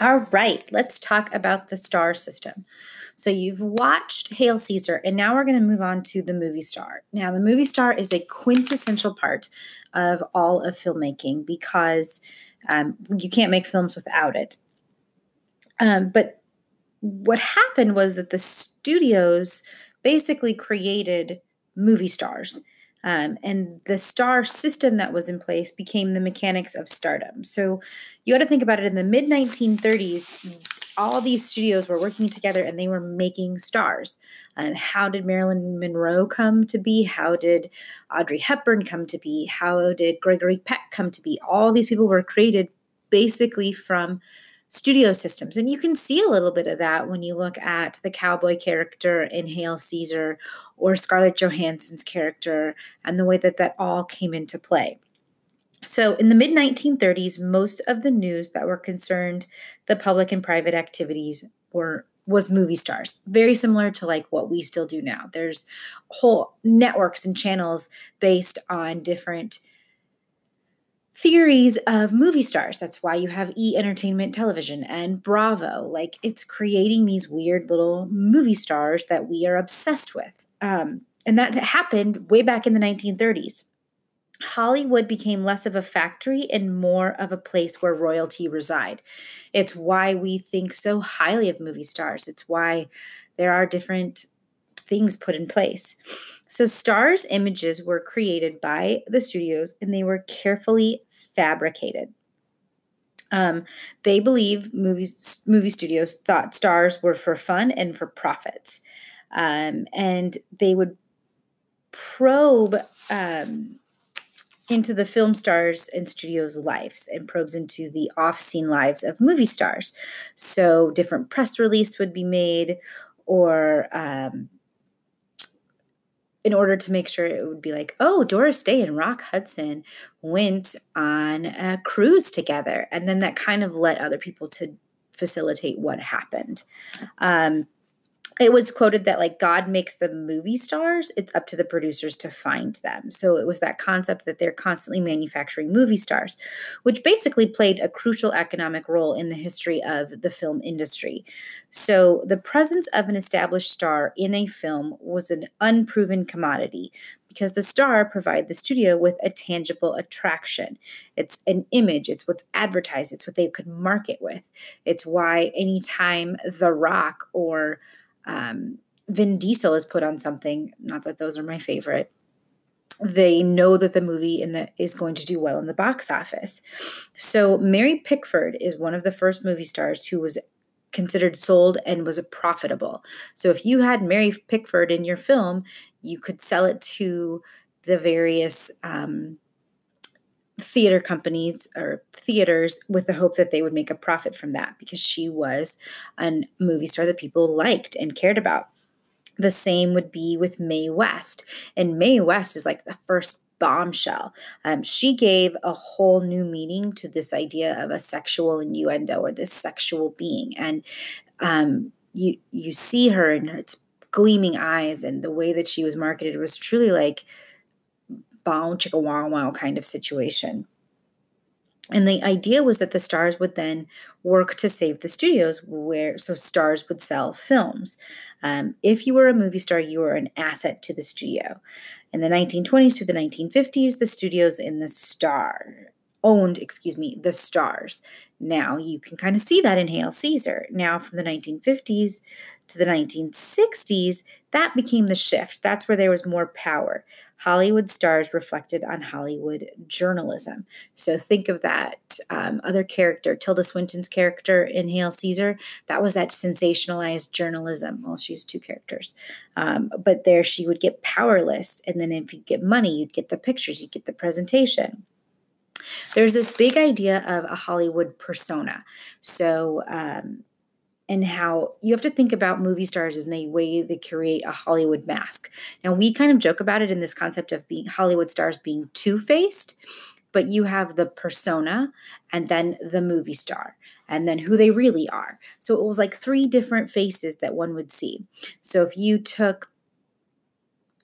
All right, let's talk about the star system. So you've watched Hail Caesar, and now we're going to move on to the movie star. Now, the movie star is a quintessential part of all of filmmaking because um, you can't make films without it. Um, but what happened was that the studios basically created movie stars. Um, and the star system that was in place became the mechanics of stardom. So you got to think about it in the mid 1930s, all these studios were working together and they were making stars. And how did Marilyn Monroe come to be? How did Audrey Hepburn come to be? How did Gregory Peck come to be? All these people were created basically from studio systems. And you can see a little bit of that when you look at the cowboy character in Hail Caesar or Scarlett Johansson's character and the way that that all came into play. So, in the mid 1930s, most of the news that were concerned the public and private activities were was movie stars very similar to like what we still do now there's whole networks and channels based on different theories of movie stars. That's why you have E Entertainment Television and Bravo. Like it's creating these weird little movie stars that we are obsessed with. Um, and that happened way back in the 1930s. Hollywood became less of a factory and more of a place where royalty reside. It's why we think so highly of movie stars. It's why there are different things put in place. So, stars' images were created by the studios and they were carefully fabricated. Um, they believe movies, movie studios thought stars were for fun and for profits. Um, and they would probe um, into the film stars and studios' lives and probes into the off scene lives of movie stars. So, different press release would be made or um, in order to make sure it would be like, oh, Doris Day and Rock Hudson went on a cruise together. And then that kind of led other people to facilitate what happened. Um, it was quoted that like God makes the movie stars, it's up to the producers to find them. So it was that concept that they're constantly manufacturing movie stars, which basically played a crucial economic role in the history of the film industry. So the presence of an established star in a film was an unproven commodity because the star provide the studio with a tangible attraction. It's an image, it's what's advertised, it's what they could market with. It's why anytime The Rock or um, Vin Diesel is put on something, not that those are my favorite, they know that the movie in the is going to do well in the box office. So Mary Pickford is one of the first movie stars who was considered sold and was profitable. So if you had Mary Pickford in your film, you could sell it to the various um, theater companies or theaters with the hope that they would make a profit from that because she was a movie star that people liked and cared about. The same would be with Mae West. And Mae West is like the first bombshell. Um, she gave a whole new meaning to this idea of a sexual innuendo or this sexual being. And um, you you see her and her gleaming eyes and the way that she was marketed was truly like bow chicka wow wow kind of situation. And the idea was that the stars would then work to save the studios, where so stars would sell films. Um, if you were a movie star, you were an asset to the studio. In the 1920s through the 1950s, the studios in the star owned, excuse me, the stars. Now you can kind of see that in Hail Caesar. Now from the 1950s to the 1960s, that became the shift. That's where there was more power. Hollywood stars reflected on Hollywood journalism. So think of that um, other character, Tilda Swinton's character in Hail Caesar. That was that sensationalized journalism. Well, she's two characters. Um, but there she would get powerless. And then if you get money, you'd get the pictures, you'd get the presentation there's this big idea of a Hollywood persona. So, um, and how you have to think about movie stars as the way they create a Hollywood mask. Now, we kind of joke about it in this concept of being Hollywood stars being two faced, but you have the persona and then the movie star and then who they really are. So it was like three different faces that one would see. So if you took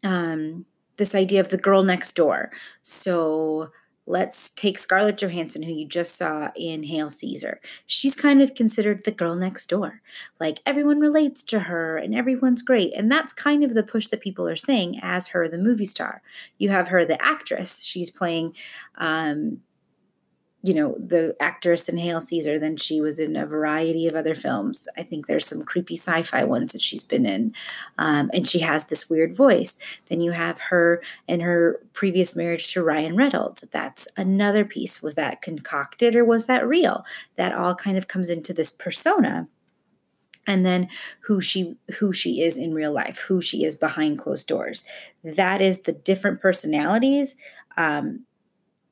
um, this idea of the girl next door, so let's take Scarlett Johansson, who you just saw in Hail Caesar. She's kind of considered the girl next door. Like everyone relates to her and everyone's great. And that's kind of the push that people are saying as her, the movie star. You have her, the actress. She's playing um, you know, the actress in Hail Caesar, then she was in a variety of other films. I think there's some creepy sci fi ones that she's been in. Um, and she has this weird voice. Then you have her and her previous marriage to Ryan Reynolds. That's another piece. Was that concocted or was that real? That all kind of comes into this persona and then who she who she is in real life who she is behind closed doors that is the different personalities um,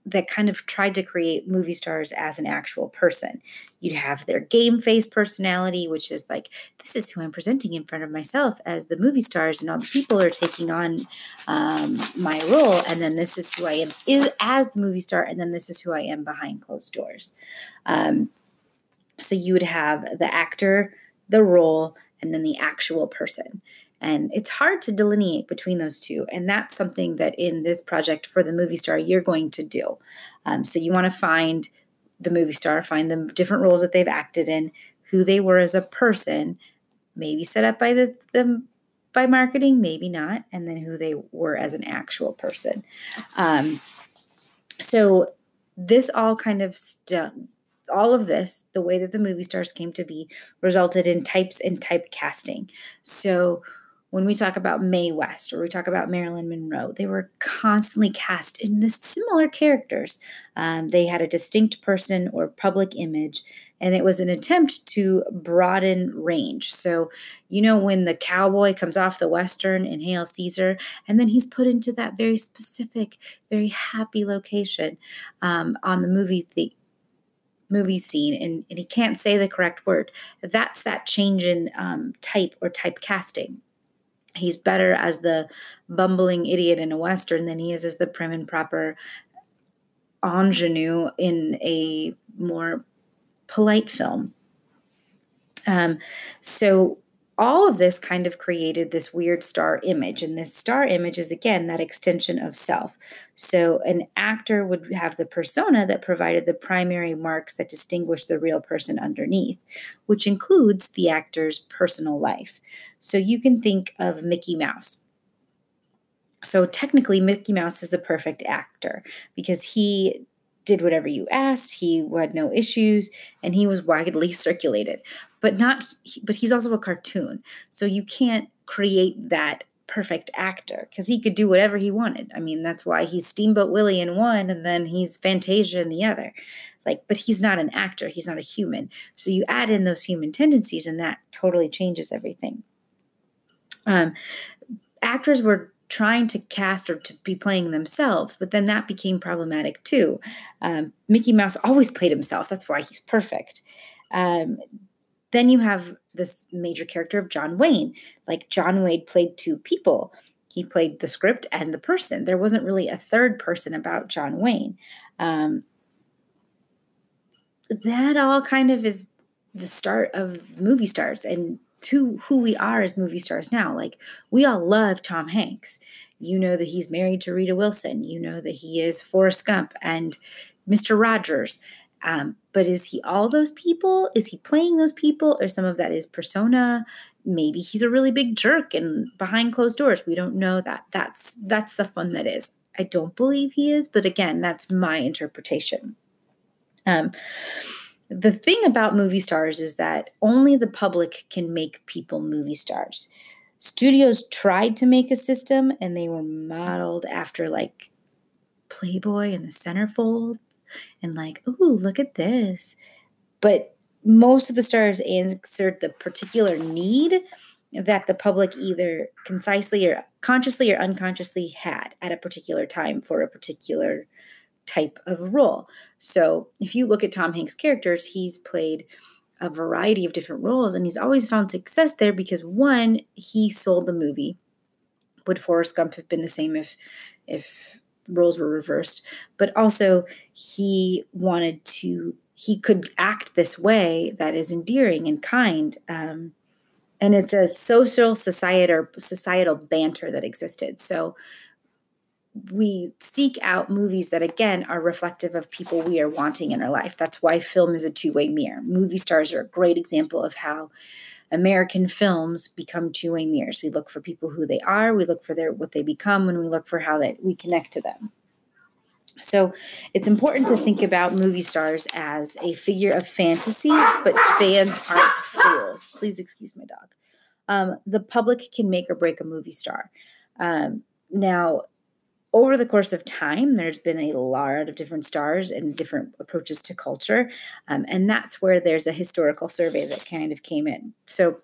that kind of tried to create movie stars as an actual person. You'd have their game face personality, which is like, this is who I'm presenting in front of myself as the movie stars, and all the people are taking on um, my role. And then this is who I am is, as the movie star, and then this is who I am behind closed doors. Um, so you would have the actor, the role, and then the actual person. And it's hard to delineate between those two. And that's something that in this project for the movie star, you're going to do. Um, so you want to find the movie star, find the different roles that they've acted in, who they were as a person, maybe set up by the, the by marketing, maybe not, and then who they were as an actual person. Um, so this all kind of st- all of this, the way that the movie stars came to be, resulted in types and typecasting. So when we talk about Mae West or we talk about Marilyn Monroe, they were constantly cast in the similar characters. Um, they had a distinct person or public image, and it was an attempt to broaden range. So, you know, when the cowboy comes off the Western in Hail Caesar, and then he's put into that very specific, very happy location um, on the movie the movie scene and, and he can't say the correct word that's that change in um, type or typecasting he's better as the bumbling idiot in a western than he is as the prim and proper ingenue in a more polite film. Um, so all of this kind of created this weird star image. And this star image is, again, that extension of self. So an actor would have the persona that provided the primary marks that distinguish the real person underneath, which includes the actor's personal life. So you can think of Mickey Mouse. So technically, Mickey Mouse is the perfect actor because he did whatever you asked. He had no issues, and he was widely circulated. But not. But he's also a cartoon, so you can't create that perfect actor because he could do whatever he wanted. I mean, that's why he's Steamboat Willie in one, and then he's Fantasia in the other. Like, but he's not an actor. He's not a human. So you add in those human tendencies, and that totally changes everything. Um, actors were trying to cast or to be playing themselves, but then that became problematic too. Um, Mickey Mouse always played himself. That's why he's perfect. Um, then you have this major character of John Wayne. Like John Wayne played two people. He played the script and the person. There wasn't really a third person about John Wayne. Um, that all kind of is the start of movie stars and to who we are as movie stars now. Like we all love Tom Hanks. You know that he's married to Rita Wilson. You know that he is Forrest Gump and Mr. Rogers. Um, but is he all those people? Is he playing those people? Or some of that is persona? Maybe he's a really big jerk and behind closed doors. We don't know that. That's that's the fun that is. I don't believe he is, but again, that's my interpretation. Um, the thing about movie stars is that only the public can make people movie stars. Studios tried to make a system and they were modeled after like Playboy and the centerfolds and like, ooh, look at this. But most of the stars answered the particular need that the public either concisely or consciously or unconsciously had at a particular time for a particular type of role. So if you look at Tom Hanks' characters, he's played a variety of different roles and he's always found success there because one, he sold the movie. Would Forrest Gump have been the same if if roles were reversed? But also he wanted to he could act this way that is endearing and kind. Um, and it's a social societal societal banter that existed. So we seek out movies that again are reflective of people we are wanting in our life that's why film is a two-way mirror movie stars are a great example of how american films become two-way mirrors we look for people who they are we look for their what they become and we look for how that we connect to them so it's important to think about movie stars as a figure of fantasy, but fans aren't fools. Please excuse my dog. Um, the public can make or break a movie star. Um, now, over the course of time, there's been a lot of different stars and different approaches to culture. Um, and that's where there's a historical survey that kind of came in. So,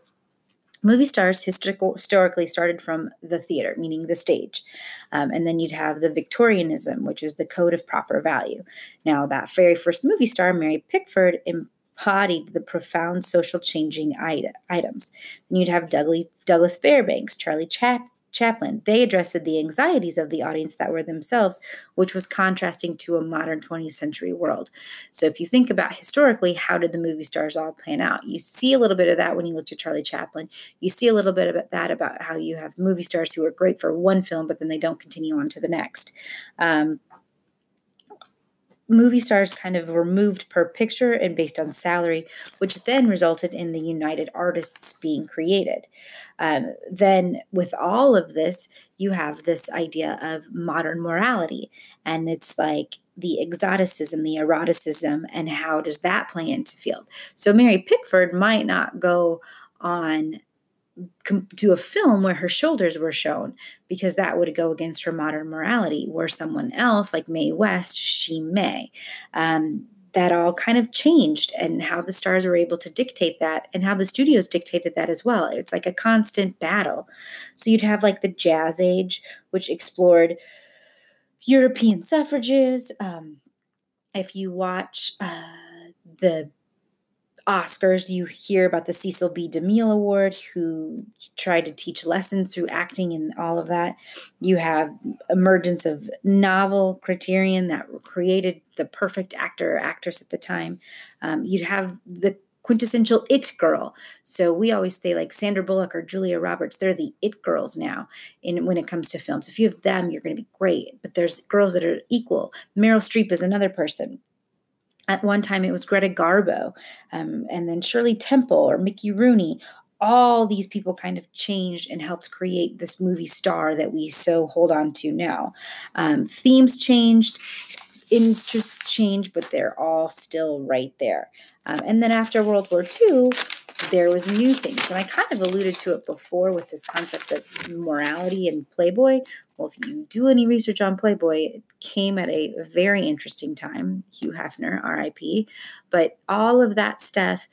movie stars historically started from the theater, meaning the stage. Um, and then you'd have the Victorianism, which is the code of proper value. Now, that very first movie star, Mary Pickford, embodied the profound social changing items. Then you'd have Douglas Fairbanks, Charlie Chap- Chaplin. They addressed the anxieties of the audience that were themselves, which was contrasting to a modern 20th century world. So, if you think about historically, how did the movie stars all plan out? You see a little bit of that when you look at Charlie Chaplin. You see a little bit about that about how you have movie stars who are great for one film, but then they don't continue on to the next. Um, movie stars kind of were moved per picture and based on salary, which then resulted in the United Artists being created. Um, then, with all of this, you have this idea of modern morality, and it's like the exoticism, the eroticism, and how does that play into field? So, Mary Pickford might not go on to a film where her shoulders were shown because that would go against her modern morality where someone else like mae west she may. Um, that all kind of changed and how the stars were able to dictate that and how the studios dictated that as well. It's like a constant battle. So you'd have like the jazz age which explored european suffrages. Um, if you watch uh, the Oscars, you hear about the Cecil B. DeMille Award, who tried to teach lessons through acting and all of that. You have emergence of novel criterion that created the perfect actor or actress at the time. Um, you'd have the quintessential it girl. So we always say like Sandra Bullock or Julia Roberts, they're the it girls now in when it comes to films. If you have them, you're going to be great. But there's girls that are equal. Meryl Streep is another person at one time, it was Greta Garbo, um, and then Shirley Temple or Mickey Rooney. All these people kind of changed and helped create this movie star that we so hold on to now. Um, themes changed, interests changed, but they're all still right there. Um, and then after World War II, there was new things. And I kind of alluded to it before with this concept of morality and Playboy. Well, if you do any research on Playboy, it came at a very interesting time. Hugh Hefner, RIP. But all of that stuff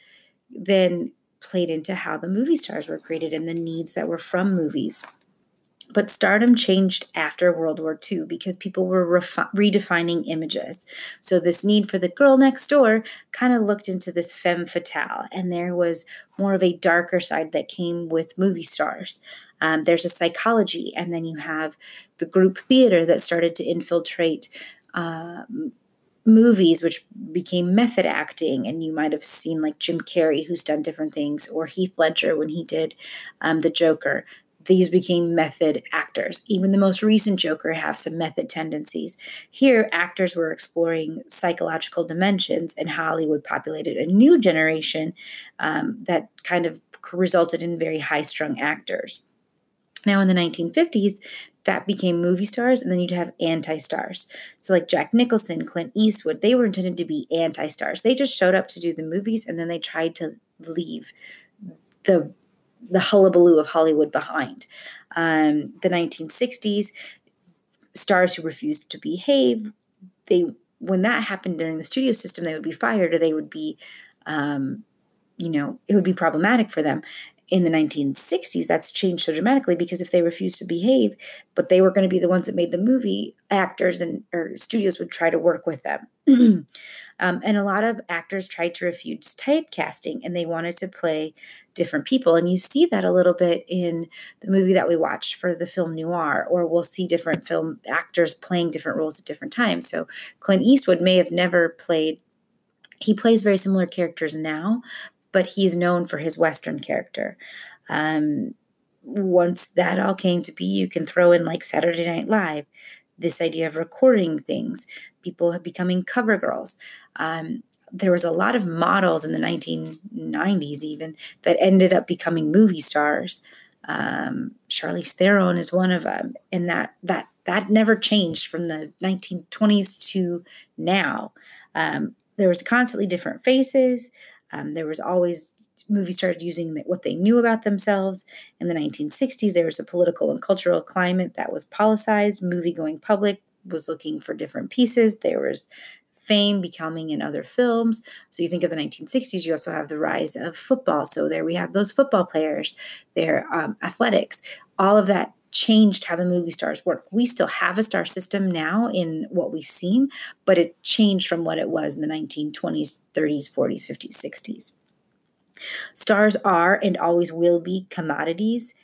then played into how the movie stars were created and the needs that were from movies. But stardom changed after World War II because people were refi- redefining images. So, this need for the girl next door kind of looked into this femme fatale, and there was more of a darker side that came with movie stars. Um, there's a psychology, and then you have the group theater that started to infiltrate. Uh, movies which became method acting and you might have seen like jim carrey who's done different things or heath ledger when he did um, the joker these became method actors. Even the most recent Joker have some method tendencies. Here, actors were exploring psychological dimensions, and Hollywood populated a new generation um, that kind of resulted in very high strung actors. Now, in the 1950s, that became movie stars, and then you'd have anti stars. So, like Jack Nicholson, Clint Eastwood, they were intended to be anti stars. They just showed up to do the movies and then they tried to leave the the hullabaloo of Hollywood behind. Um, the 1960s, stars who refused to behave, they when that happened during the studio system, they would be fired or they would be, um, you know, it would be problematic for them. In the 1960s, that's changed so dramatically because if they refused to behave, but they were going to be the ones that made the movie, actors and or studios would try to work with them. Um, and a lot of actors tried to refuse typecasting and they wanted to play different people. And you see that a little bit in the movie that we watched for the film Noir, or we'll see different film actors playing different roles at different times. So Clint Eastwood may have never played, he plays very similar characters now, but he's known for his Western character. Um, once that all came to be, you can throw in like Saturday Night Live this idea of recording things, people becoming cover girls. Um, there was a lot of models in the 1990s even that ended up becoming movie stars. Um, Charlize Theron is one of them, and that that that never changed from the 1920s to now. Um, there was constantly different faces. Um, there was always movie stars using what they knew about themselves. In the 1960s, there was a political and cultural climate that was politicized. Movie going public was looking for different pieces. There was fame becoming in other films. So you think of the 1960s, you also have the rise of football. So there we have those football players, their um, athletics. All of that changed how the movie stars work. We still have a star system now in what we seem, but it changed from what it was in the 1920s, 30s, 40s, 50s, 60s. Stars are and always will be commodities,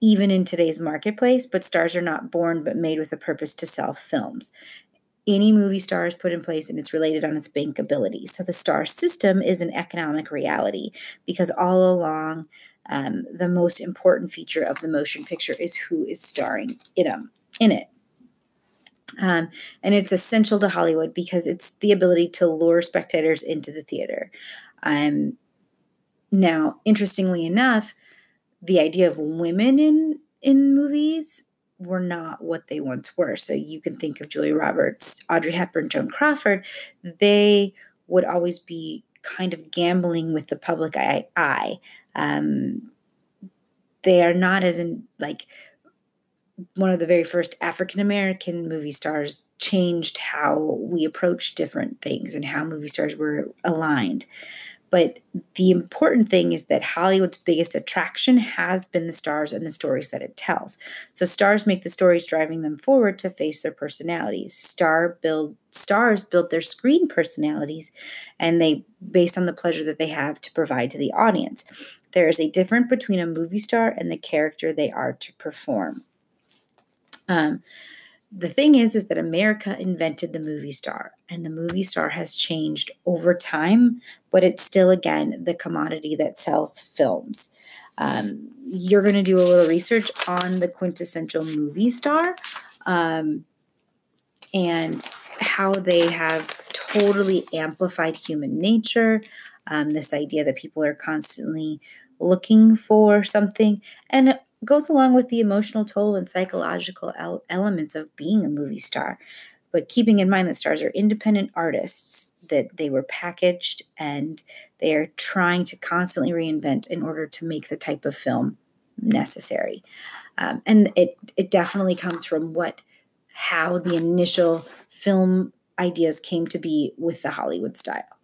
even in today's marketplace, but stars are not born but made with a purpose to sell films. Any movie star is put in place and it's related on its bankability. So the star system is an economic reality because all along, um, the most important feature of the motion picture is who is starring in, um, in it. Um, and it's essential to Hollywood because it's the ability to lure spectators into the theater. Um, now, interestingly enough, the idea of women in in movies were not what they once were. So you can think of Julia Roberts, Audrey Hepburn, Joan Crawford. They would always be kind of gambling with the public eye. Um, they are not as in like one of the very first African American movie stars changed how we approach different things and how movie stars were aligned. But the important thing is that Hollywood's biggest attraction has been the stars and the stories that it tells. So stars make the stories driving them forward to face their personalities. Star build stars build their screen personalities and they based on the pleasure that they have to provide to the audience. There is a difference between a movie star and the character they are to perform. Um, the thing is is that america invented the movie star and the movie star has changed over time but it's still again the commodity that sells films um, you're going to do a little research on the quintessential movie star um, and how they have totally amplified human nature um, this idea that people are constantly looking for something and it goes along with the emotional toll and psychological el- elements of being a movie star. But keeping in mind that stars are independent artists, that they were packaged and they are trying to constantly reinvent in order to make the type of film necessary. Um, and it, it definitely comes from what how the initial film ideas came to be with the Hollywood style.